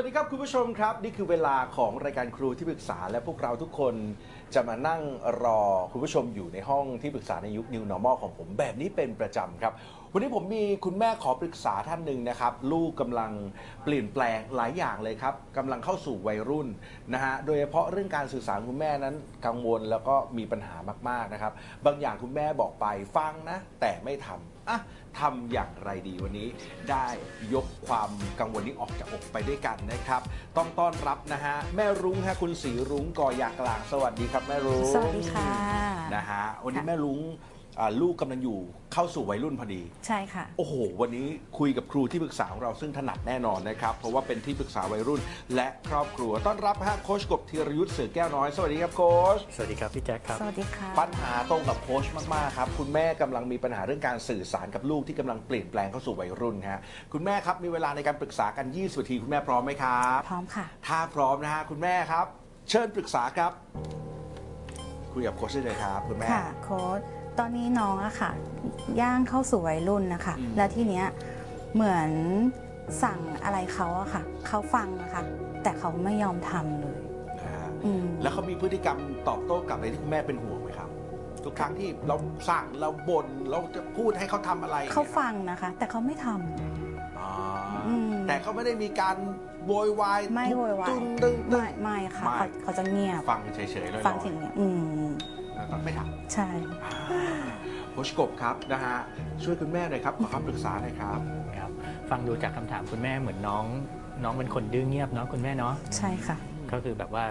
สวัสดีครับคุณผู้ชมครับ นี่คือเวลาของรายการครูที่ปรึกษาและพวกเราทุกคนจะมานั่งรอคุณผู้ชมอยู่ในห้องที่ปรึกษาในยุค New Normal ของผมแบบนี้เป็นประจำครับ วันนี้ผมมีคุณแม่ขอปรึกษาท่านหนึ่งนะครับ ลูกกำลังเปลี่ยนแปลงหลายอย่างเลยครับกำลังเข้าสู่วัยรุ่นนะฮะโดยเฉพาะเรื่องการสื่อสารคุณแม่นั้นกังวลแล้วก็มีปัญหามากๆนะครับ บางอย่างคุณแม่บอกไปฟังนะ แต่ไม่ทำอะทำอย่างไรดีวันนี้ ได้ยกความกังวลนี้ออกจากอกไปด้วยกันนะครับ ต้องต้อนรับนะฮะแม่รุ้งฮะคุณสีรุ้งกอยากลางสวัสดีครับแม่รุ้งสวัสดีค่ะนะฮะวันนี้ค่ะแม่รุ้ง อ่าลูกกำลังอยู่เข้าสู่วัยรุ่นพอดี ใช่ค่ะ โอ้โห วันนี้คุยกับครูที่ปรึกษาของเราซึ่งถนัดแน่นอนนะครับ เพราะว่าเป็นที่ปรึกษาวัยรุ่น และครอบครัวต้อนรับฮะโค้ชกบธีรยุทธ์เสือแก้วน้อย สวัสดีครับโค้ช สวัสดีครับพี่แจ็คครับ สวัสดีค่ะ ปัญหาตรงกับโค้ชมาก ๆ ครับ คุณแม่กำลังมีปัญหาเรื่องการสื่อสารกับลูกที่กำลังเปลี่ยนแปลงเข้าสู่วัยรุ่นฮะคุณแม่ครับมีเวลาในการปรึกษากัน 20นาทีคุณแม่พร้อมไหมครับ พร้อมค่ะ ถ้าพร้อมนะฮะคุณแม่ครับ เชิญปรึกษาครับ คุยกับโค้ชได้เลยครับ คุณแม่ ค่ะโค้ด ตอนนี้น้องอะค่ะ ย่างเข้าสู่วัยรุ่นนะคะ อืม แล้วทีเนี้ยเหมือนสั่งอะไรเขาอะค่ะ เขาฟังนะคะแต่เขาไม่ยอมทำเลย นะฮะอืม แล้วเขามีพฤติกรรมตอบโต้กลับอะไรที่คุณแม่เป็นห่วงไหมครับ ทุกครั้งที่เราสั่งเราบ่นเราจะพูดให้เขาทำอะไรเขานี่ยฟังนะคะ แต่เขาไม่ทำอ๋อออืม แต่เขาไม่ได้มีการโวยวายไม่โวยวายตึ้งตึ้งตึ้ไม่งไม่ค่ะไม่ เขาเขาจะเงียบ ฟังเฉยๆเลยฟังเสียงเงียบอืม แล้วก็ไม่ทใช่ำโคชกบครับนะฮะช่วยคุณแม่หน่อยครับขอคำปรึกษาหน่อยครับครับฟังดูจากคำถามคุณแม่เหมือนน้อง น้องเป็นคนดื้อเงียบเนาะคุณแม่เนาะใช่ค่ะ ก็คือแบบว่า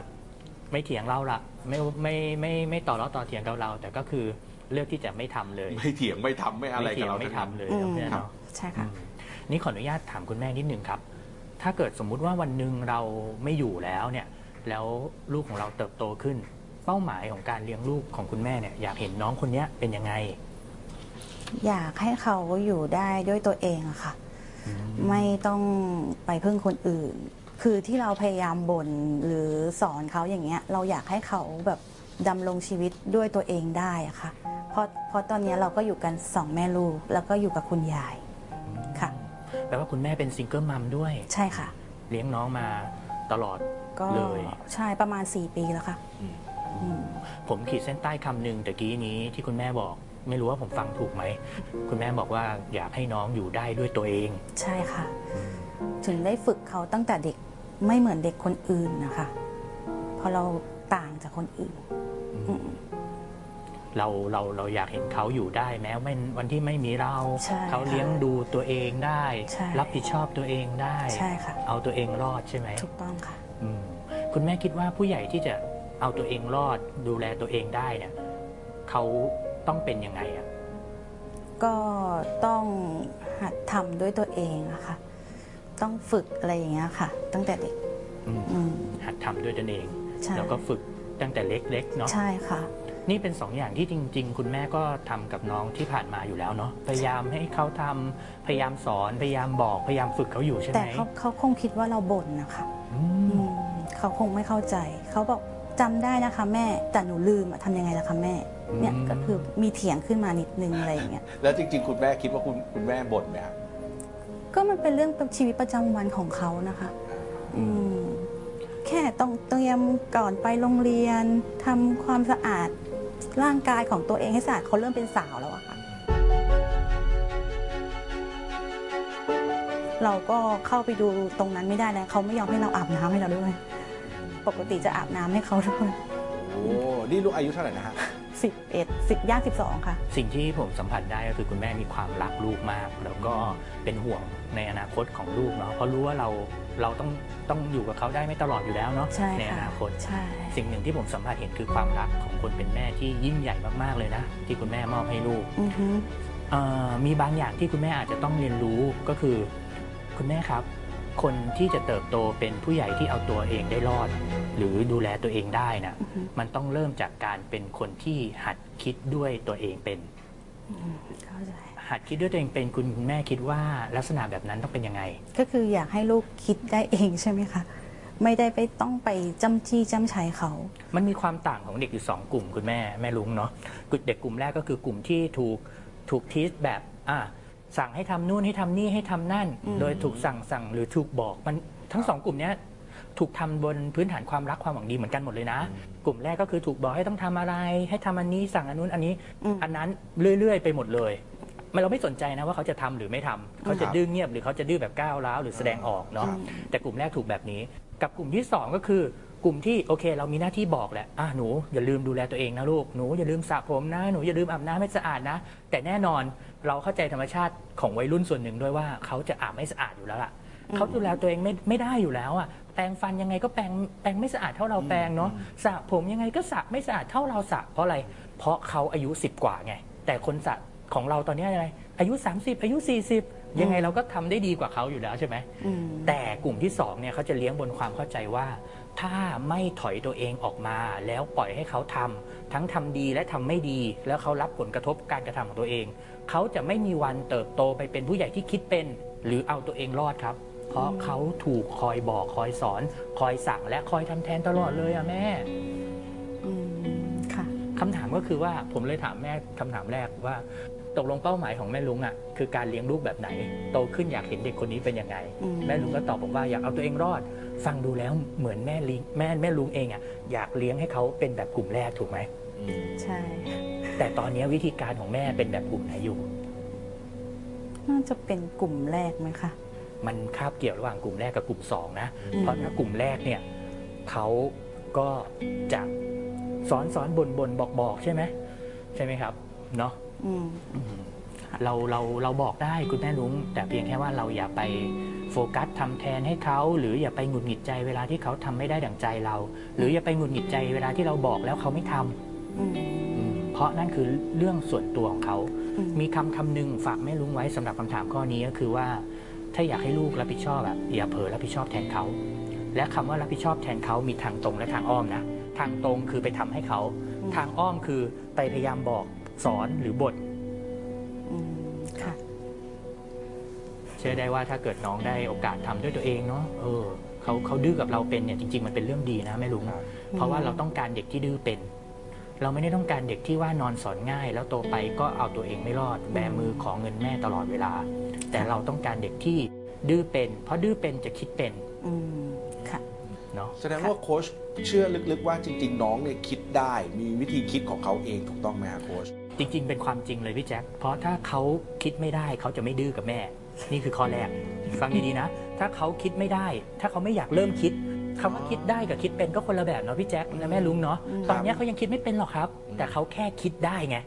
ไม่เถียงเราละไม่ไม่ไม่ไม่ต่อล้อต่อเถียงกับเรา แต่ก็คือเลือกที่จะไม่ทำเลย ไม่เถียงไม่ทำไม่อะไรไม่กับเถียงเราไม่ทั้งนั้นทำเลยอืมครับแม่ครับเนาะใช่ค่ะอืมนี่ขออนุญาตถามคุณแม่นิดนึงครับ ถ้าเกิดสมมุติว่าวันหนึ่งเราไม่อยู่แล้วเนี่ย แล้วลูกของเราเติบโตขึ้น เป้าหมายของการเลี้ยงลูกของคุณแม่เนี่ยอยากเห็นน้องคนเนี้ยเป็นยังไง อยากให้เขาอยู่ได้ด้วยตัวเองอะค่ะ ไม่ต้องไปพึ่งคนอื่น คือที่เราพยายามบ่นหรือสอนเขาอย่างเงี้ย เราอยากให้เขาแบบดำรงชีวิตด้วยตัวเองได้อะค่ะ เพราะเพราะตอนเนี้ยเราก็อยู่กันสองแม่ลูก แล้วก็อยู่กับคุณยายค่ะแปลว่าคุณแม่เป็นซิงเกิลมัมด้วย ใช่ค่ะ เลี้ยงน้องมาตลอดก็เลย ใช่ประมาณ 4 ปีแล้วค่ะอืม ผมขีดเส้นใต้คำหนึ่งตะกี้นี้ที่คุณแม่บอก ไม่รู้ว่าผมฟังถูกไหม คุณแม่บอกว่าอยากให้น้องอยู่ได้ด้วยตัวเอง ใช่ค่ะ ถึงได้ฝึกเขาตั้งแต่เด็กไม่เหมือนเด็กคนอื่นนะคะ เพราะเราต่างจากคนอื่นอืมเราเราเราอยากเห็นเขาอยู่ได้แม้ไม่วันที่ไม่มีเรา ใช่เขาเลี้ยงดูตัวเองได้ ใช่รับผิดชอบตัวเองได้ ใช่ค่ะ เอาตัวเองรอดใช่ไหมถูกต้องค่ะ อืมคุณแม่คิดว่าผู้ใหญ่ที่จะ เอาตัวเองรอดดูแลตัวเองได้เนี่ยเขาต้องเป็นยังไงอะก็ต้องหัดทำด้วยตัวเองอะค่ะ ต้องฝึกอะไรอย่างเงี้ยค่ะ ตั้งแต่เด็กอืมอืมหัดทำด้วยตนเองใช่แล้วก็ฝึกตั้งแต่เล็กๆเนาะใช่ค่ะ นี่เป็นสองอย่างที่จริง ๆ คุณแม่ก็ทำกับน้องที่ผ่านมาอยู่แล้วเนาะพยายามให้เขาทำพยายามสอนพยายามบอกพยายามฝึกเขาอยู่ใช่ไหแต่มเขาเขาคงคิดว่าเราบ่นนะคะอือืมมเขาคงไม่เข้าใจเขาบอก จำได้นะคะแม่แต่หนูลืมอะทำยังไงล่ะคะแม่เนี่ยก็คือมีเถียงขึ้นมานิดนึงอะไรอย่างเงี้ย แล้วจริง ๆ คุณแม่คิดว่าคุณคุณแม่บ่นไหมครับก็มันเป็นเรื่องชีวิตประจำวันของเขานะคะ อืมแค่ต้องเตรียมก่อนไปโรงเรียนทำความสะอาดร่างกายของตัวเองให้สะอาดเขาเริ่มเป็นสาวแล้วอะค่ะ เราก็เข้าไปดูตรงนั้นไม่ได้แล้วเขาไม่ยอมให้เราอาบน้ำให้เราด้วย ปกติจะอาบน้ำให้เขาด้วยโอ้นี่ลูกอายุเท่าไหร่นะฮะสิบเอ็ดสิบย่างสิบสองค่ะ สิ่งที่ผมสัมผัสได้ก็คือคุณแม่มีความรักลูกมาก แล้วก็เป็นห่วงในอนาคตของลูกเนาะเพราะรู้ว่าเราเราต้องต้องอยู่กับเขาได้ไม่ตลอดอยู่แล้วเนาะใช่ในอค่ะนาคต ใช่ สิ่งหนึ่งที่ผมสัมผัสเห็นคือความรักของคนเป็นแม่ที่ยิ่งใหญ่มากๆเลยนะ ที่คุณแม่มอบให้ลูกอือฮึ เอ่อมีบางอย่างที่คุณแม่อาจจะต้องเรียนรู้ก็คือ คุณแม่ครับ คนที่จะเติบโตเป็นผู้ใหญ่ที่เอาตัวเองได้รอด หรือดูแลตัวเองได้นะอือฮึมันต้องเริ่มจากการเป็นคนที่หัดคิดด้วยตัวเองเป็นอืมเข้าใจหัดคิดด้วยตัวเองเป็นคุณแม่คิดว่าลักษณะแบบนั้นต้องเป็นยังไง ก็คืออยากให้ลูกคิดได้เองใช่ไหมคะไม่ได้ไปต้องไปจำจี้จำชัยเขา มันมีความต่างของเด็กอยู่สองกลุ่มคุณแม่แม่ลุงเนาะเด็กกลุ่มแรกก็คือกลุ่มที่ถูกถูกทีสแบบอะ สั่งให้ทำนู่นให้ทำนี่ให้ทำนั่นอืมโดยถูกสั่งสั่งหรือถูกบอกมันทั้งสองกลุ่มเนี้ยถูกทำบนพื้นฐานความรักความหวังดีเหมือนกันหมดเลยนะ กลุ่มแรกก็คือถูกบอกให้ต้องทำอะไร ให้ทำอันนี้สั่งอันนู้นอันนี้อืมอันนั้นเรื่อย ๆ ไปหมดเลยมันเราไม่สนใจนะว่าเขาจะทำหรือไม่ทำเขาจะครับดื้อเงียบหรือเขาจะดื้อแบบก้าวร้าวหรือแสดงออกเนาะครับแต่กลุ่มแรกถูกแบบนี้ กับกลุ่มที่สองก็คือกลุ่มที่โอเค เรามีหน้าที่บอกแหละอะหนูอย่าลืมดูแลตัวเองนะลูกหนูอย่าลืมสระผมนะหนูอย่าลืมอาบน้ำให้สะอาดนะ แต่แน่นอน เราเข้าใจธรรมชาติของวัยรุ่นส่วนหนึ่งด้วยว่าเขาจะอาบไม่สะอาดอยู่แล้วล่ะเขาดูแลตัวเองไม่ไม่ได้อยู่แล้วอะแปรงฟันยังไงก็แปรงแปรงไม่สะอาดเท่าเราแปรงเนาะสระผมยังไงก็สระไม่สะอาดเท่าเราสระเพราะอะไร เพราะเขาอายุ 10 กว่าไง แต่คนสระของเราตอนนี้อะไรอายุ 30 อายุ 40 ยังไงเราก็ทำได้ดีกว่าเขาอยู่แล้วใช่ไหมอืมแต่กลุ่มที่สองเนี่ยเขาจะเลี้ยงบนความเข้าใจว่า ถ้าไม่ถอยตัวเองออกมา แล้วปล่อยให้เขาทำทั้งทำดีและทำไม่ดี แล้วเขารับผลกระทบการกระทำของตัวเอง เขาจะไม่มีวันเติบโตไปเป็นผู้ใหญ่ที่คิดเป็น หรือเอาตัวเองรอดครับ เพราะเขาถูกคอยบอกคอยสอน คอยสั่งและคอยทำแทนตลอดเลยอะแม่อืมค่ะคำถามก็คือว่าผมเลยถามแม่คำถามแรกว่า ตกลงเป้าหมายของแม่ลุงอะคือการเลี้ยงลูกแบบไหน โตขึ้นอยากเห็นเด็กคนนี้เป็นยังไงอืมแม่ลุงก็ตอบผมว่าอยากเอาตัวเองรอด ฟังดูแล้วเหมือนแม่ลิงแม่แม่ลุงเองอะอยากเลี้ยงให้เขาเป็นแบบกลุ่มแรกถูกไหมใช่ แต่ตอนนี้วิธีการของแม่เป็นแบบกลุ่มไหนอยู่ น่าจะเป็นกลุ่มแรกไหมคะมันคาบเกี่ยวระหว่างกลุ่มแรกกับกลุ่มสองนะอืมเพราะถ้ากลุ่มแรกเนี่ยเขาก็จะสอนสอนบนบนบอกบอกใช่ไหมใช่ไหมครับเนาะ อืมเราเราเราบอกได้คุณแม่ลุงแต่เพียงแค่ว่าเราอย่าไปโฟกัสทำแทนให้เขาหรืออย่าไปหงุดหงิดใจเวลาที่เขาทำไม่ได้ดั่งใจเรา หรืออย่าไปหงุดหงิดใจเวลาที่เราบอกแล้วเขาไม่ทำอืมเพราะนั่นคือเรื่องส่วนตัวของเขาอืมมีคำคำหนึ่งฝากแม่ลุงไว้สำหรับคำถามข้อนี้ก็คือว่า ถ้าอยากให้ลูกรับผิดชอบแบบอย่าเผลอรับผิดชอบแทนเขา และคำว่ารับผิดชอบแทนเขามีทางตรงและทางอ้อมนะ ทางตรงคือไปทำให้เขา ทางอ้อมคือไปพยายามบอก สอนหรือบทอืมค่ะ เชื่อได้ว่าถ้าเกิดน้องได้โอกาสทำด้วยตัวเองเนาะเออเขาเขาดื้อกับเราเป็นเนี่ยจริง ๆ มันเป็นเรื่องดีนะแม่ลุงครับเพราะว่าเราต้องการเด็กที่ดื้อเป็น เราไม่ได้ต้องการเด็กที่ว่านอนสอนง่าย แล้วโตไปก็เอาตัวเองไม่รอด แบมือขอเงินแม่ตลอดเวลา แต่เราต้องการเด็กที่ดื้อเป็น เพราะดื้อเป็นจะคิดเป็นอืมค่ะเนาะแสดงว่าโค้ชเชื่อลึกๆว่าจริง ๆ น้องเนี่ยคิดได้มีวิธีคิดของเขาเองถูกต้องไหมครับโค้ช จริง ๆ เป็นความจริงเลยพี่แจ็คเพราะถ้าเขาคิดไม่ได้เขาจะไม่ดื้อกับแม่ นี่คือข้อแรกฟังดีๆนะ ถ้าเขาคิดไม่ได้ ถ้าเขาไม่อยากเริ่มคิดคำว่าคิดได้กับคิดเป็นก็คนละแบบเนาะพี่แจ็คและแม่ลุงเนาะอืมตอนเนี้ยเขายังคิดไม่เป็นหรอกครับ แต่เขาแค่คิดได้ไง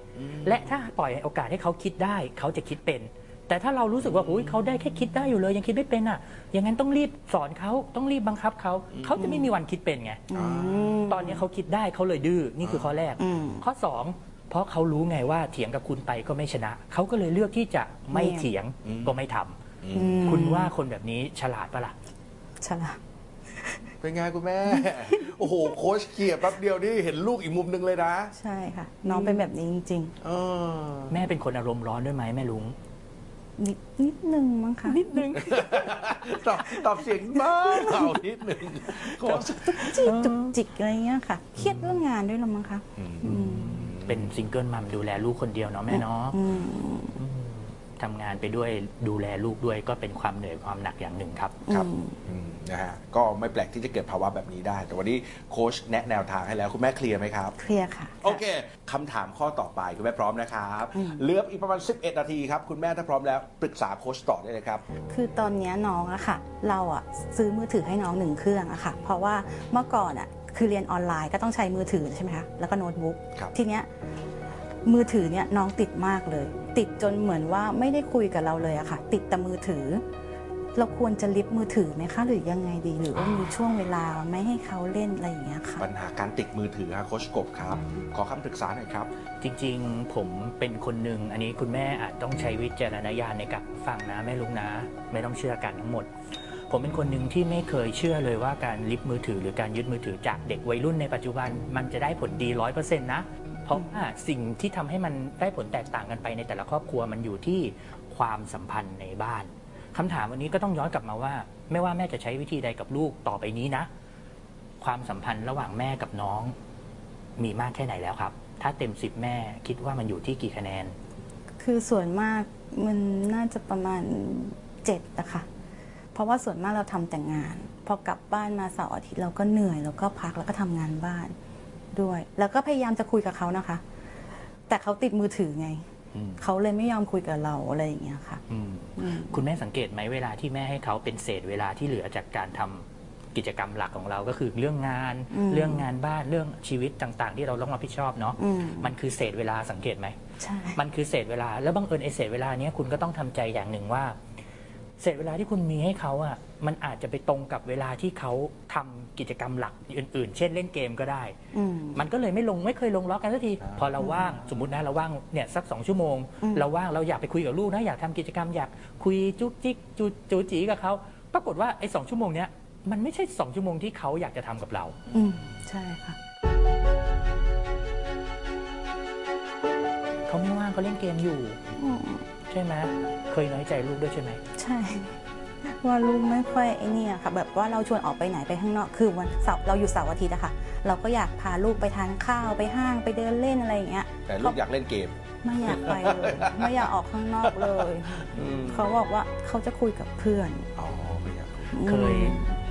และถ้าปล่อยโอกาสให้เขาคิดได้ เขาจะคิดเป็น แต่ถ้าเรารู้สึกว่าโอ้ยเขาได้แค่คิดได้อยู่เลย ยังคิดไม่เป็นอะ อย่างนั้นต้องรีบสอนเขาต้องรีบบังคับเขาเขาจะไม่มีวันคิดเป็นไงอืมตอนนี้เขาคิดได้เขาเลยดื้อนี่คือข้อแรกอืมข้อสอง เพราะเขารู้ไงว่าเถียงกับคุณไปก็ไม่ชนะ เขาก็เลยเลือกที่จะไม่ไม่เถียงอืมก็ไม่ทำอืมคุณว่าคนแบบนี้ฉลาดปะล่ะฉลาดเป็นไงคุณแม่ โอ้โห โค้ชเคลียร์แป๊บเดียวนี่เห็นลูกอีกมุมหนึงเลยนะ ใช่ค่ะ น้องเป็นแบบนี้จริงเออแม่เป็นคนอารมณ์ร้อนด้วยไหมแม่ลุงๆนิดนิดนึงมั้งคะนิดนึงตอบตอบเสียงบ้าเอานิดหนึ่งโค้ชจิกจุกจิกอะไรเงี้ยค่ะ เครียดเรื่องงานด้วยละมั้งคะอืม เป็น single mom ดูแลลูกคนเดียวเนาะแม่เนาะอืมอืมทำงานไปด้วยดูแลลูกด้วยก็เป็นความเหนื่อยความหนักอย่างหนึ่งครับครับอืมอืมนะฮะก็ไม่แปลกที่จะเกิดภาวะแบบนี้ได้ แต่วันนี้โค้ชแนะแนวทางให้แล้ว คุณแม่เคลียร์ไหมครับ เคลียร์ค่ะ โอเคคำถามข้อต่อไปคุณแม่พร้อมนะครับอืมเหลืออีกประมาณ 11 นาทีครับ คุณแม่ถ้าพร้อมแล้วปรึกษาโค้ชต่อได้เลยครับ คือตอนเนี้ยน้องอะค่ะ เราอะซื้อมือถือให้น้องหนึ่งเครื่องอะค่ะ เพราะว่าเมื่อก่อนอะ คือเรียนออนไลน์ก็ต้องใช้มือถือใช่ไหมคะแล้วก็โน้ตบุ๊กครับทีเนี้ยมือถือเนี่ยน้องติดมากเลย ติดจนเหมือนว่าไม่ได้คุยกับเราเลยอะค่ะ ติดแต่มือถือ เราควรจะลิฟต์มือถือไหมคะ หรือยังไงดีหรือว่ามีช่วงเวลาไม่ให้เขาเล่นอะไรอย่างเงี้ยค่ะปัญหาการติดมือถือครับโค้ชกบครับ ขอคำปรึกษาหน่อยครับ จริงๆผมเป็นคนหนึ่งอันนี้คุณแม่อาจต้องใช้วิจารณญาณในการฟังนะแม่ลุงนะ ไม่ต้องเชื่อกันทั้งหมด ผมเป็นคนหนึ่งที่ไม่เคยเชื่อเลยว่าการลิฟมือถือหรือการยึดมือถือจากเด็กวัยรุ่นในปัจจุบัน มันจะได้ผลดีร้อยเปอร์เซ็นต์นะ เพราะว่าสิ่งที่ทำให้มันได้ผลแตกต่างกันไปในแต่ละครอบครัวมันอยู่ที่ความสัมพันธ์ในบ้านคำถามวันนี้ก็ต้องย้อนกลับมาว่า ไม่ว่าแม่จะใช้วิธีใดกับลูกต่อไปนี้นะ ความสัมพันธ์ระหว่างแม่กับน้อง มีมากแค่ไหนแล้วครับ ถ้าเต็มสิบแม่คิดว่ามันอยู่ที่กี่คะแนน คือส่วนมากมันน่าจะประมาณเจ็ดนะคะ เพราะว่าส่วนมากเราทำแต่งงาน พอกลับบ้านมาเสาร์อาทิตย์เราก็เหนื่อยแล้วก็พักแล้วก็ทำงานบ้านด้วย แล้วก็พยายามจะคุยกับเขานะคะ แต่เขาติดมือถือไงอืมเขาเลยไม่ยอมคุยกับเราอะไรอย่างเงี้ยค่ะอืมอืมคุณแม่สังเกตไหมเวลาที่แม่ให้เขาเป็นเศษเวลาที่เหลือจากการทำกิจกรรมหลักของเราก็คือเรื่องงานอืมเรื่องงานบ้านเรื่องชีวิตต่างๆ ที่เราต้องรับผิดชอบเนาะอืมมันคือเศษเวลาสังเกตไหมใช่มันคือเศษเวลาแล้วบังเอิญไอ้เศษเวลาเนี้ยคุณก็ต้องทำใจอย่างหนึ่งว่า เศษเวลาที่คุณมีให้เขาอะมันอาจจะไปตรงกับเวลาที่เขาทำกิจกรรมหลักอื่น ๆ เช่นเล่นเกมก็ได้อืมมันก็เลยไม่ลงไม่เคยลงล็อกกันสักทีอ่าพอเราว่างสมมตินะเราว่างเนี่ยสักสองชั่วโมงอืมเราว่างเราอยากไปคุยกับลูกนะอยากทำกิจกรรมอยากคุยจุกจิกจูจูจีกับเขาปรากฏว่าไอ้สองชั่วโมงเนี้ยมันไม่ใช่สองชั่วโมงที่เขาอยากจะทำกับเรา อืมใช่ค่ะเขาไม่ว่างเขาเล่นเกมอยู่อืม ใช่ไหมเคยน้อยใจลูกด้วยใช่ไหมใช่ ว่าลูกไม่ค่อยไอ้นี่อะค่ะ แบบว่าเราชวนออกไปไหนไปข้างนอกคือวันเสาร์เราอยู่เสาร์อาทิตย์อะค่ะ เราก็อยากพาลูกไปทานข้าวไปห้างไปเดินเล่นอะไรอย่างเงี้ยแต่ลูกอยากเล่นเกม ไม่อยากไปเลยไม่อยากออกข้างนอกเลยอืม เขาบอกว่าเขาจะคุยกับเพื่อนอ๋อไม่อยากคุยอืมเคย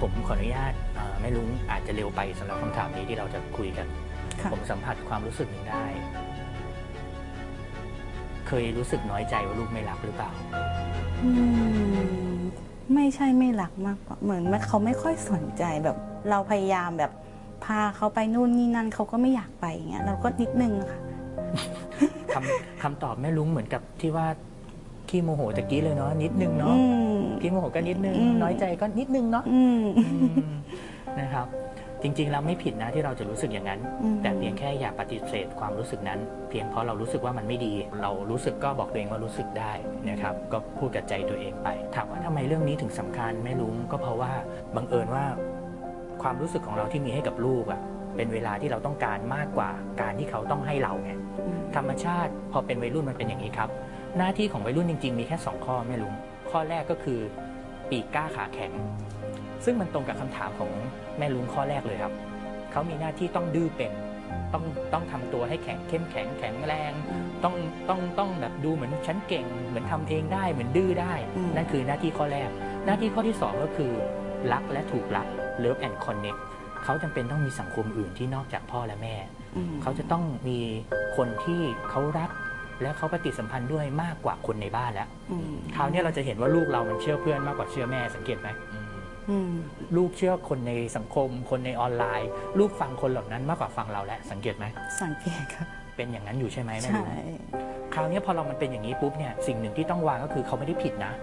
ผมขออนุญาตอ่าไม่รู้อาจจะเร็วไปสำหรับคำถามนี้ที่เราจะคุยกัน ค่ะ ผมสัมผัสความรู้สึกหนึ่งได้ เคยรู้สึกน้อยใจว่าลูกไม่รักหรือเปล่า อืมไม่ใช่ไม่รักมากกว่าเหมือนเขาไม่ค่อยสนใจแบบ เราพยายามแบบพาเขาไปนู่นนี่นั่นเขาก็ไม่อยากไปอย่างเงี้ยเราก็นิดนึงค่ะ คำคำตอบแม่ลุงเหมือนกับที่ว่าขี้โมโหตะกี้เลยเนาะนิดนึงเนาะอืม ขี้โมโหก็นิดนึง อืม น้อยใจก็นิดนึงเนาะอืม อืมนะครับ จริงๆแล้วไม่ผิดนะที่เราจะรู้สึกอย่างนั้นอืมแต่เพียงแค่อย่าปฏิเสธความรู้สึกนั้น เพียงเพราะเรารู้สึกว่ามันไม่ดี เรารู้สึกก็บอกตัวเองว่ารู้สึกได้นะครับก็พูดกับใจตัวเองไป ถามว่าทำไมเรื่องนี้ถึงสำคัญไม่รู้ก็เพราะว่าบังเอิญว่า ความรู้สึกของเราที่มีให้กับลูกอะเป็นเวลาที่เราต้องการมากกว่าการที่เขาต้องให้เราไงอืมธรรมชาติพอเป็นวัยรุ่นมันเป็นอย่างนี้ครับ หน้าที่ของวัยรุ่นจริง ๆ มีแค่ 2 ข้อไม่ลุงข้อแรกก็คือปีกกล้าขาแข็ง ซึ่งมันตรงกับคำถามของแม่ลุงข้อแรกเลยครับ เขามีหน้าที่ต้องดื้อเป็นต้องต้องทำตัวให้แข็งเข้มแข็งแข็งแรงอืมต้องต้องต้องแบบดูเหมือนฉันเก่ง เหมือนทำเองได้เหมือนดื้อได้อืมนั่นคือหน้าที่ข้อแรก หน้าที่ข้อที่สองก็คือรักและถูกรัก love and connect เขาจำเป็นต้องมีสังคมอื่นที่นอกจากพ่อและแม่อืมเขาจะต้องมีคนที่เขารัก และเขาปฏิสัมพันธ์ด้วยมากกว่าคนในบ้านแล้วอืมคราวนี้เราจะเห็นว่าลูกเรามันเชื่อเพื่อนมากกว่าเชื่อแม่สังเกตไหมอืม ลูกเชื่อคนในสังคม คนในออนไลน์ ลูกฟังคนเหล่านั้นมากกว่าฟังเราแล้วสังเกตไหมสังเกตค่ะเป็นอย่างนั้นอยู่ใช่ไหมแม่ใช่ลุงคราวนี้พอเรามันเป็นอย่างนี้ปุ๊บเนี่ยสิ่งหนึ่งที่ต้องวางก็คือเขาไม่ได้ผิดนะ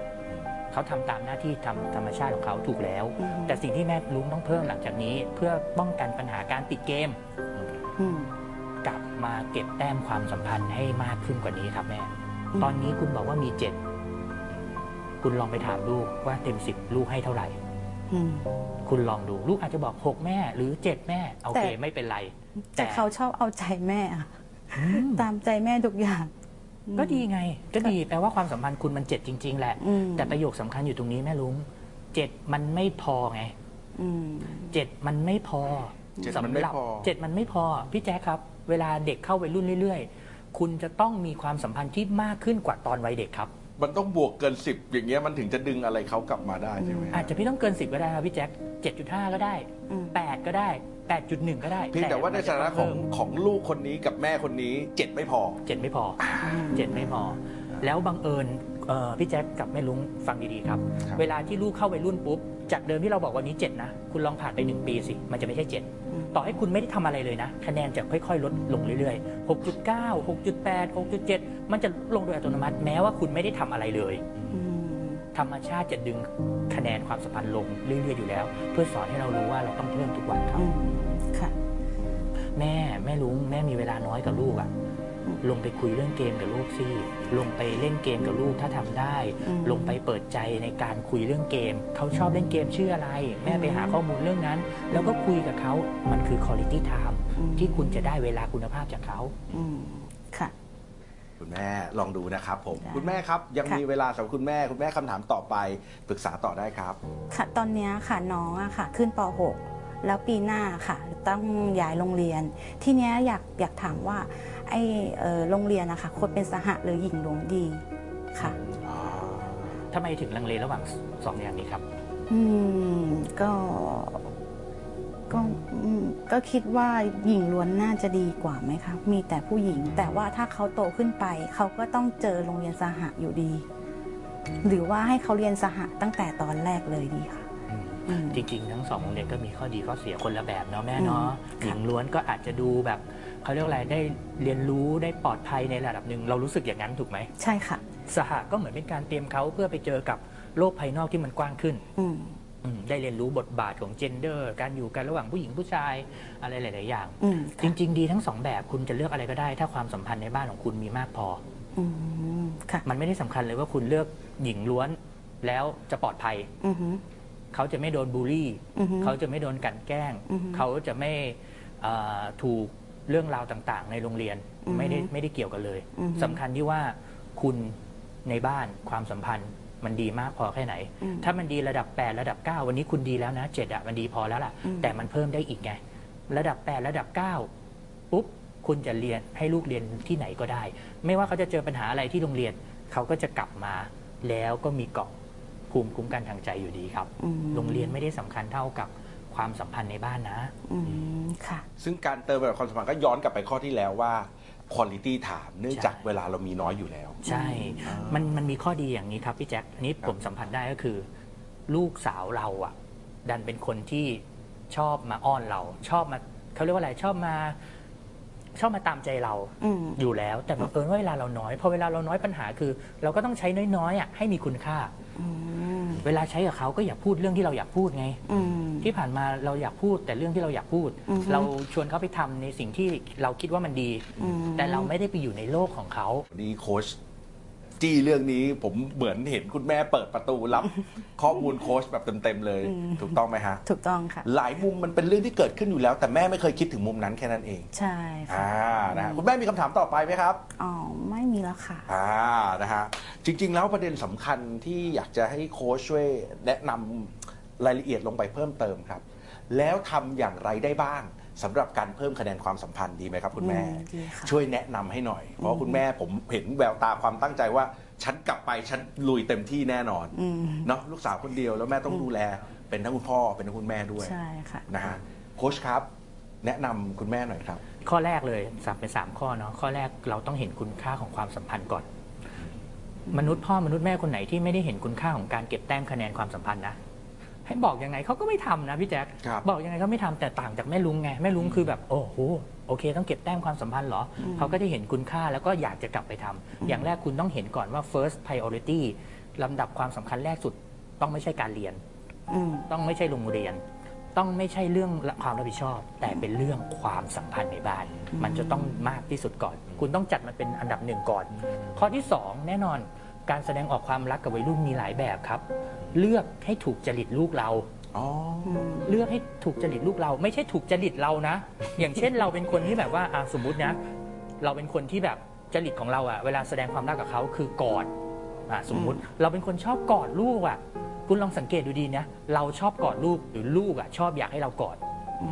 เขาทำตามหน้าที่ทำธรรมชาติของเขาถูกแล้วอืมแต่สิ่งที่แม่ลุงต้องเพิ่มหลังจากนี้ เพื่อป้องกันปัญหาการติดเกมอืมกลับมาเก็บแต้มความสัมพันธ์ให้มากขึ้นกว่านี้ครับแม่อืมตอนนี้คุณบอกว่ามีเจ็ดคุณลองไปถามลูกว่าเต็มสิบลูกให้เท่าไหร่อืม คุณลองดูลูกอาจจะบอกหกแม่หรือเจ็ดแม่โอเคแต่ไม่เป็นไร แต่เขาชอบเอาใจแม่อะอืมตามใจแม่ทุกอย่าง ก็ดีไง ก็ดีแปลว่าความสัมพันธ์คุณมันเจ็ดจริง ๆ แหละอืมแต่ประโยคสำคัญอยู่ตรงนี้แม่ลุงเจ็ดมันไม่พอไงอืมเจ็ดมันไม่พอเจ็ดมันไม่สำหรับพอเจ็ดมันไม่พอ พี่แจ๊คครับ เวลาเด็กเข้าวัยรุ่นเรื่อย ๆ คุณจะต้องมีความสัมพันธ์ที่มากขึ้นกว่าตอนวัยเด็กครับ มันต้องบวกเกินสิบอย่างเงี้ยมันถึงจะดึงอะไรเขากลับมาได้ใช่ไหมอาจจะไม่ต้องเกินสิบก็ได้ครับพี่แจ๊คเจ็ดจุดห้าก็ได้ อืมแปดก็ได้แปดจุดหนึ่งก็ได้เพียงแต่ว่าในฐานะของเพิ่มของลูกคนนี้กับแม่คนนี้เจ็ดไม่พอ เจ็ดไม่พอเจ็ดไม่พอ แล้วบังเอิญ เอ่อพี่แจ๊คกับแม่ลุงฟังดีๆครับ ครับ เวลาที่ลูกเข้าวัยรุ่นปุ๊บ จากเดิมที่เราบอกวันนี้ 7 นะ คุณลองผ่านไป 1 ปีสิ มันจะไม่ใช่ อืม 7 ต่อให้คุณไม่ได้ทำอะไรเลยนะคะแนนจะค่อยๆ ลดลงเรื่อยๆ 6.9 6.8 6.7 มันจะลงโดยอัตโนมัติแม้ว่าคุณไม่ได้ทำอะไรเลย อืมธรรมชาติจะดึงคะแนนความสัมพันธ์ลงเรื่อยๆอยู่แล้ว เพื่อสอนให้เรารู้ว่าเราต้องเพิ่มทุกวันครับ อืมค่ะ แม่แม่ลุงแม่มีเวลาน้อยกับลูกอะอืม ลงไปคุยเรื่องเกมกับลูกสิลงไปเล่นเกมกับลูกถ้าทำได้อืมลงไปเปิดใจในการคุยเรื่องเกม เขาชอบเล่นเกมชื่ออะไร แม่ไปหาข้อมูลเรื่องนั้น แล้วก็คุยกับเขามันคือ quality time อืมที่คุณจะได้เวลาคุณภาพจากเขาอืมค่ะคุณแม่ลองดูนะครับผมได้คุณแม่ครับยังค่ะมีเวลาสำหรับคุณแม่ คุณแม่คำถามต่อไปปรึกษาต่อได้ครับ ค่ะตอนเนี้ยค่ะน้องอะค่ะ ขึ้นป .6 แล้วปีหน้าค่ะ ต้องย้ายโรงเรียน ทีเนี้ยอยากอยากถามว่า ไอเอ่อโรงเรียนนะคะควรเป็นสหะหรือหญิงล้วนดีค่ะทำไมถึงลังเลระหว่างสองอย่างนี้ครับ อืมก็ก็อืมก็คิดว่าหญิงล้วนน่าจะดีกว่าไหมคะ มีแต่ผู้หญิง แต่ว่าถ้าเขาโตขึ้นไป เขาก็ต้องเจอโรงเรียนสหะอยู่ดี หรือว่าให้เขาเรียนสหะตั้งแต่ตอนแรกเลยดีค่ะอืมจริงๆ ทั้งสองโรงเรียนก็มีข้อดีข้อเสียคนละแบบเนาะแม่เนาะอืมหญิงล้วนก็อาจจะดูแบบ เขาเรียกว่าอะไรได้เรียนรู้ได้ปลอดภัยในระดับหนึ่งเรารู้สึกอย่างนั้นถูกไหมใช่ค่ะ สหก็เหมือนเป็นการเตรียมเขาเพื่อไปเจอกับโลกภายนอกที่มันกว้างขึ้นอืมอืมได้เรียนรู้บทบาทของเจนเดอร์ การอยู่กันระหว่างผู้หญิงผู้ชายอะไรหลาย ๆ อย่าง อืมจริง ๆ ดีทั้งสองแบบคุณจะเลือกอะไรก็ได้ ถ้าความสัมพันธ์ในบ้านของคุณมีมากพอ อืมค่ะ มันไม่ได้สำคัญเลยว่าคุณเลือกหญิงล้วน แล้วจะปลอดภัย อือหือ เขาจะไม่โดนบูลลี่ อือฮึเขาจะไม่โดนกลันแกล้ง อือฮึ เขาจะไม่เอ่อถูก เรื่องราวต่างๆ ในโรงเรียนอือฮึไม่ได้ไม่ได้เกี่ยวกันเลยอือฮึสำคัญที่ว่าคุณในบ้านความสัมพันธ์มันดีมากพอแค่ไหนอืมถ้ามันดีระดับ 8 ระดับ 9 วันนี้คุณดีแล้วนะ7อะมันดีพอแล้วล่ะอืมแต่มันเพิ่มได้อีกไง ระดับ 8 ระดับ 9 ปุ๊บ คุณจะเรียนให้ลูกเรียนที่ไหนก็ได้ ไม่ว่าเขาจะเจอปัญหาอะไรที่โรงเรียน เขาก็จะกลับมาแล้วก็มีเกราะภูมิคุ้มกันทางใจอยู่ดีครับอืมโรงเรียนไม่ได้สำคัญเท่ากับ ความสัมพันธ์ในบ้านนะอืมค่ะ ซึ่งการเติมแบบความสัมพันธ์ก็ย้อนกลับไปข้อที่แล้วว่า quality time เนื่องจากใช่เวลาเรามีน้อยอยู่แล้ว ใช่อ่ามัมันมันมีข้อดีอย่างนี้ครับพี่แจ็คอันนี้ผมสัมผัสได้ก็คือ ลูกสาวเราอะ ดันเป็นคนที่ชอบมาอ้อนเรา ชอบมาเขาเรียกว่าอะไรชอบมา ชอบมาตามใจเราอืมอยู่แล้ว แต่บังเอิญว่าเวลาเราน้อยพอเวลาเราน้อยปัญหาคือ เราก็ต้องใช้น้อยๆอะให้มีคุณค่าอืม เวลาใช้กับเขาก็อย่าพูดเรื่องที่เราอยากพูดไงอืมที่ผ่านมาเราอยากพูดแต่เรื่องที่เราอยากพูดอือฮึเราชวนเขาไปทำในสิ่งที่เราคิดว่ามันดีอืมแต่เราไม่ได้ไปอยู่ในโลกของเขาวันนี้โค้ช จี้เรื่องนี้ผมเหมือนเห็นคุณแม่เปิดประตูรับ ข้อมูลโค้ชแบบเต็มๆเลยอืมถูกต้องไหมฮะ ถูกต้องค่ะ หลายมุมมันเป็นเรื่องที่เกิดขึ้นอยู่แล้ว แต่แม่ไม่เคยคิดถึงมุมนั้นแค่นั้นเอง ใช่ค่ะอ่านะฮะคุณแม่มีคำถามต่อไปไหมครับ อ๋อไม่มีแล้วค่ะ อ่านะฮะจริง ๆ แล้วประเด็นสำคัญที่อยากจะให้โค้ชช่วยแนะนำรายละเอียดลงไปเพิ่มเติมครับ แล้วทำอย่างไรได้บ้าง สำหรับการเพิ่มคะแนนความสัมพันธ์ดีไหมครับ คุณแม่ อืมดีค่ะ ช่วยแนะนำให้หน่อย เพราะคุณแม่ผมเห็นแววตาความตั้งใจว่า ฉันกลับไปฉันลุยเต็มที่แน่นอนอืม เนาะลูกสาวคนเดียวแล้วแม่ต้องดูแล เป็นทั้งคุณพ่อเป็นทั้งคุณแม่ด้วยใช่ค่ะ นะฮะโค้ชครับ แนะนำคุณแม่หน่อยครับ ข้อแรกเลยสับเป็นสามข้อเนาะข้อแรกเราต้องเห็นคุณค่าของความสัมพันธ์ก่อน มนุษย์พ่อมนุษย์แม่คนไหนที่ไม่ได้เห็นคุณค่าของการเก็บแต้มคะแนนความสัมพันธ์นะ ให้บอกยังไงเขาก็ไม่ทำนะพี่แจ๊คครับบอกยังไงก็ไม่ทำแต่ต่างจากแม่ลุงไงแม่ลุงคือแบบโอ้โหโอเค ต้องเก็บแต้มความสัมพันธ์เหรออเขาก็จะเห็นคุณค่าแล้วก็อยากจะกลับไปทำอย่างแรกคุณต้องเห็นก่อนว่า first priority ลำดับความสำคัญแรกสุดต้องไม่ใช่การเรียน อืม ต้องไม่ใช่โรงเรียน ต้องไม่ใช่เรื่องความรับผิดชอบ แต่เป็นเรื่องความสัมพันธ์ในบ้าน มันจะต้องมากที่สุดก่อน คุณต้องจัดมันเป็นอันดับหนึ่งก่อน ข้อที่สองแน่นอนการแสดงออกความรักกับวัยรุ่นมีหลายแบบครับ เลือกให้ถูกจริตลูกเรา อ๋อ เลือกให้ถูกจริตลูกเรา ไม่ใช่ถูกจริตเรานะ อย่างเช่นเราเป็นคนที่แบบว่าอะสมมุตินะ เราเป็นคนที่แบบจริตของเราอะเวลาแสดงความรักกับเขาคือกอดอะสมมุติเราเป็นคนชอบกอดลูกอะคุณลองสังเกตดูดีนะเราชอบกอดลูกหรือลูกอะชอบอยากให้เรากอดอื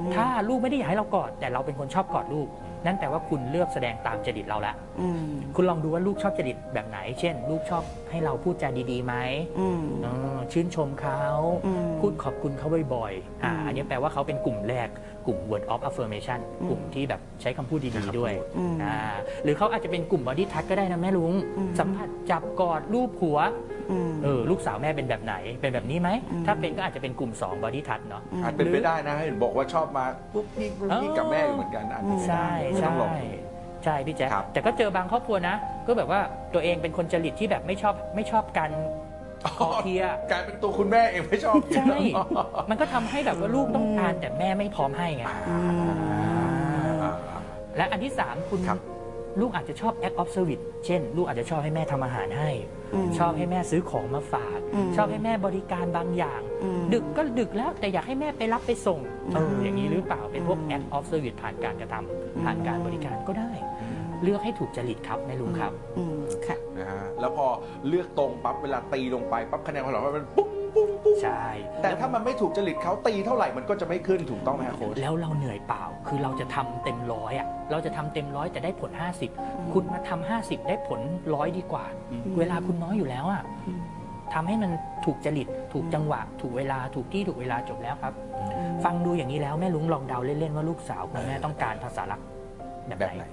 มถ้าลูกไม่ได้อยากให้เรากอด แต่เราเป็นคนชอบกอดลูก นั่นแปลว่าคุณเลือกแสดงตามจริตเราละอืมคุณลองดูว่าลูกชอบจริตแบบไหน เช่น ลูกชอบให้เราพูดจาดีๆไหมอืมเออชื่นชมเขาอืมพูดขอบคุณเขาบ่อยๆอ่าอืมอันนี้แปลว่าเขาเป็นกลุ่มแรกกลุ่ม word of affirmation อืมกลุ่มที่แบบใช้คำพูดดีๆด้วยอืมอ่าหรือเขาอาจจะเป็นกลุ่ม body touch ก็ได้นะแม่ลุงอืมสัมผัสจับกอดรูปหัวอืม เออลูกสาวแม่เป็นแบบไหนเป็นแบบนี้ไหมอืมถ้าเป็นก็อาจจะเป็นกลุ่ม2 body touch เนาะอืมอาจเป็นไปได้นะเห็นบอกว่าชอบมาปุ๊บนี่ปุ๊บนี่อ๋อกับแม่อยู่เหมือนกันอาจจะใช่ไม่ใช่ต้องหลงใช่พี่แจ๊คครับแต่ก็เจอบางครอบครัวนะ ก็แบบว่าตัวเองเป็นคนจริตที่แบบไม่ชอบไม่ชอบการคอเคลียร์กลายเป็นตัวคุณแม่เองไม่ชอบใช่มันก็ทำให้แบบว่าลูกต้องการแต่แม่ไม่พร้อมให้ไงอ่าอ่าและอันที่3คุณครับ ลูกอาจจะชอบ act of service เช่น ลูกอาจจะชอบให้แม่ทำอาหารให้อืมชอบให้แม่ซื้อของมาฝากอืมชอบให้แม่บริการบางอย่างอืมดึกก็ดึกแล้วแต่อยากให้แม่ไปรับไปส่งเอออืมอย่างนี้หรือเปล่าเป็นพวกอืม act of service ผ่านการกระทำอืมผ่านการบริการก็ได้ เลือกให้ถูกจริตครับแม่ลุงครับอืมค่ะนะฮะแล้วพอเลือกตรงปั๊บเวลาตีลงไปปั๊บคะแนนความสัมพันธ์มันปุ๊บปุ๊บปุ๊บ ใช่ แต่ถ้ามันไม่ถูกจริตเขาตีเท่าไหร่มันก็จะไม่ขึ้นถูกต้องไหมฮะโค้ชแล้วเราเหนื่อยเปล่า คือเราจะทำเต็มร้อยอะเราจะทำเต็มร้อยแต่ได้ผล 50 คุณมาทำ50 ได้ผลร้อยดีกว่าอืมเวลาคุณน้อยอยู่แล้วอะอืมทำให้มันถูกจริต ถูกจังหวะ ถูกเวลา ถูกที่ ถูกเวลาจบแล้วครับ ฟังดูอย่างนี้แล้วแม่ลุงลองเดาเล่นๆว่าลูกสาวคุณแม่ต้องการภาษารักแบบแบบไหไหนน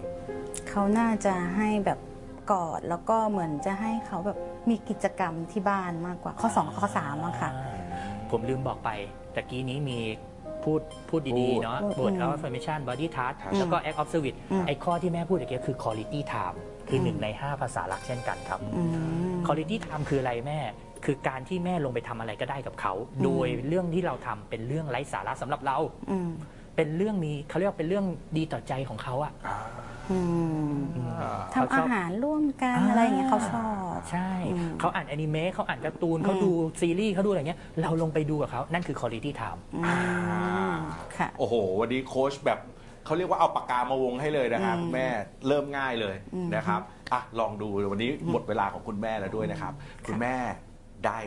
เขาน่าจะให้แบบกอดแล้วก็เหมือนจะให้เขาแบบ มีกิจกรรมที่บ้านมากกว่า ข้อ 2 ข้อ3อะค่ะ อ่าผมลืมบอกไปตะกี้นี้มีพูดพูดพูดีดๆเนาะอืมบท affirmation body touch ครับ แล้วก็ act of service อืม ไอ้ข้อที่แม่พูดตะกี้คือ quality time คืออืมหนึ่งใน 5 ภาษารักเช่นกันครับ อืม quality time คืออะไรแม่ คือการที่แม่ลงไปทำอะไรก็ได้กับเขาอืมโดยเรื่องที่เราทำเป็นเรื่องไร้สาระสำหรับเรา อืมเป็นเรื่องมีเขาเรียกว่าเป็นเรื่องดีต่อใจของเขาอะอ่าอืมอ่าทำอาหารร่วมกันอ่า อะไรอย่างเงี้ยเขาชอบ ใช่อืมเขาอ่านแอนิเมะเขาอ่านการ์ตูนเขาอืมดูซีรีส์เขาดูอะไรเงี้ยเราลงไปดูกับเขานั่นคือ quality time อืมค่ะโอ้โห วันนี้โค้ชแบบเขาเรียกว่าเอาปากกามาวงให้เลยนะครับอืมคุณแม่เริ่มง่ายเลยอืมนะครับอะลองดูวันนี้หมดเวลาของคุณแม่แล้วด้วยนะครับ คุณแม่ได้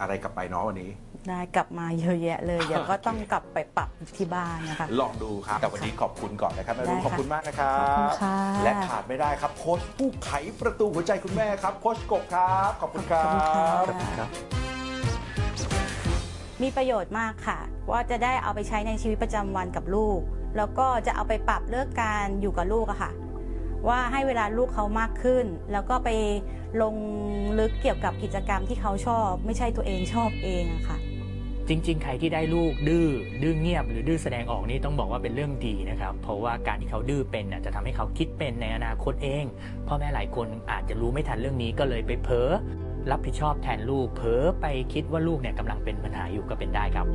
อะไรกลับไปเนาะวันนี้ ได้กลับมาเยอะแยะเลยเดี๋ยวก็ต้องกลับไปปรับที่บ้านนะคะ ลองดูครับ แต่วันนี้ขอบคุณก่อนนะครับแม่รุ่งได้ค่ะขอบคุณมากนะครับ ขอบคุณค่ะ และขาดไม่ได้ครับ โค้ชผู้ไขประตูหัวใจคุณแม่ครับ โค้ชกบครับ ขอบคุณครัขอบคุณค่ะบครับมีประโยชน์มากค่ะ ว่าจะได้เอาไปใช้ในชีวิตประจำวันกับลูก แล้วก็จะเอาไปปรับเรื่องการอยู่กับลูกอะค่ะ ว่าให้เวลาลูกเขามากขึ้น แล้วก็ไปลงลึกเกี่ยวกับกิจกรรมที่เขาชอบ ไม่ใช่ตัวเองชอบเองอะค่ะ จริง ๆ ใครที่ได้ลูกดื้อดื้อเงียบ หรือดื้อแสดงออกนี่ต้องบอกว่าเป็นเรื่องดีนะครับ เพราะว่าการที่เขาดื้อเป็นจะทำให้เขาคิดเป็นในอนาคตเองพ่อแม่หลายคนอาจจะรู้ไม่ทันเรื่องนี้ก็เลยไปเพ้อรับผิดชอบแทนลูกเพ้อไปคิดว่าลูกเนี่ยกำลังเป็นปัญหาอยู่ก็เป็นได้ครับ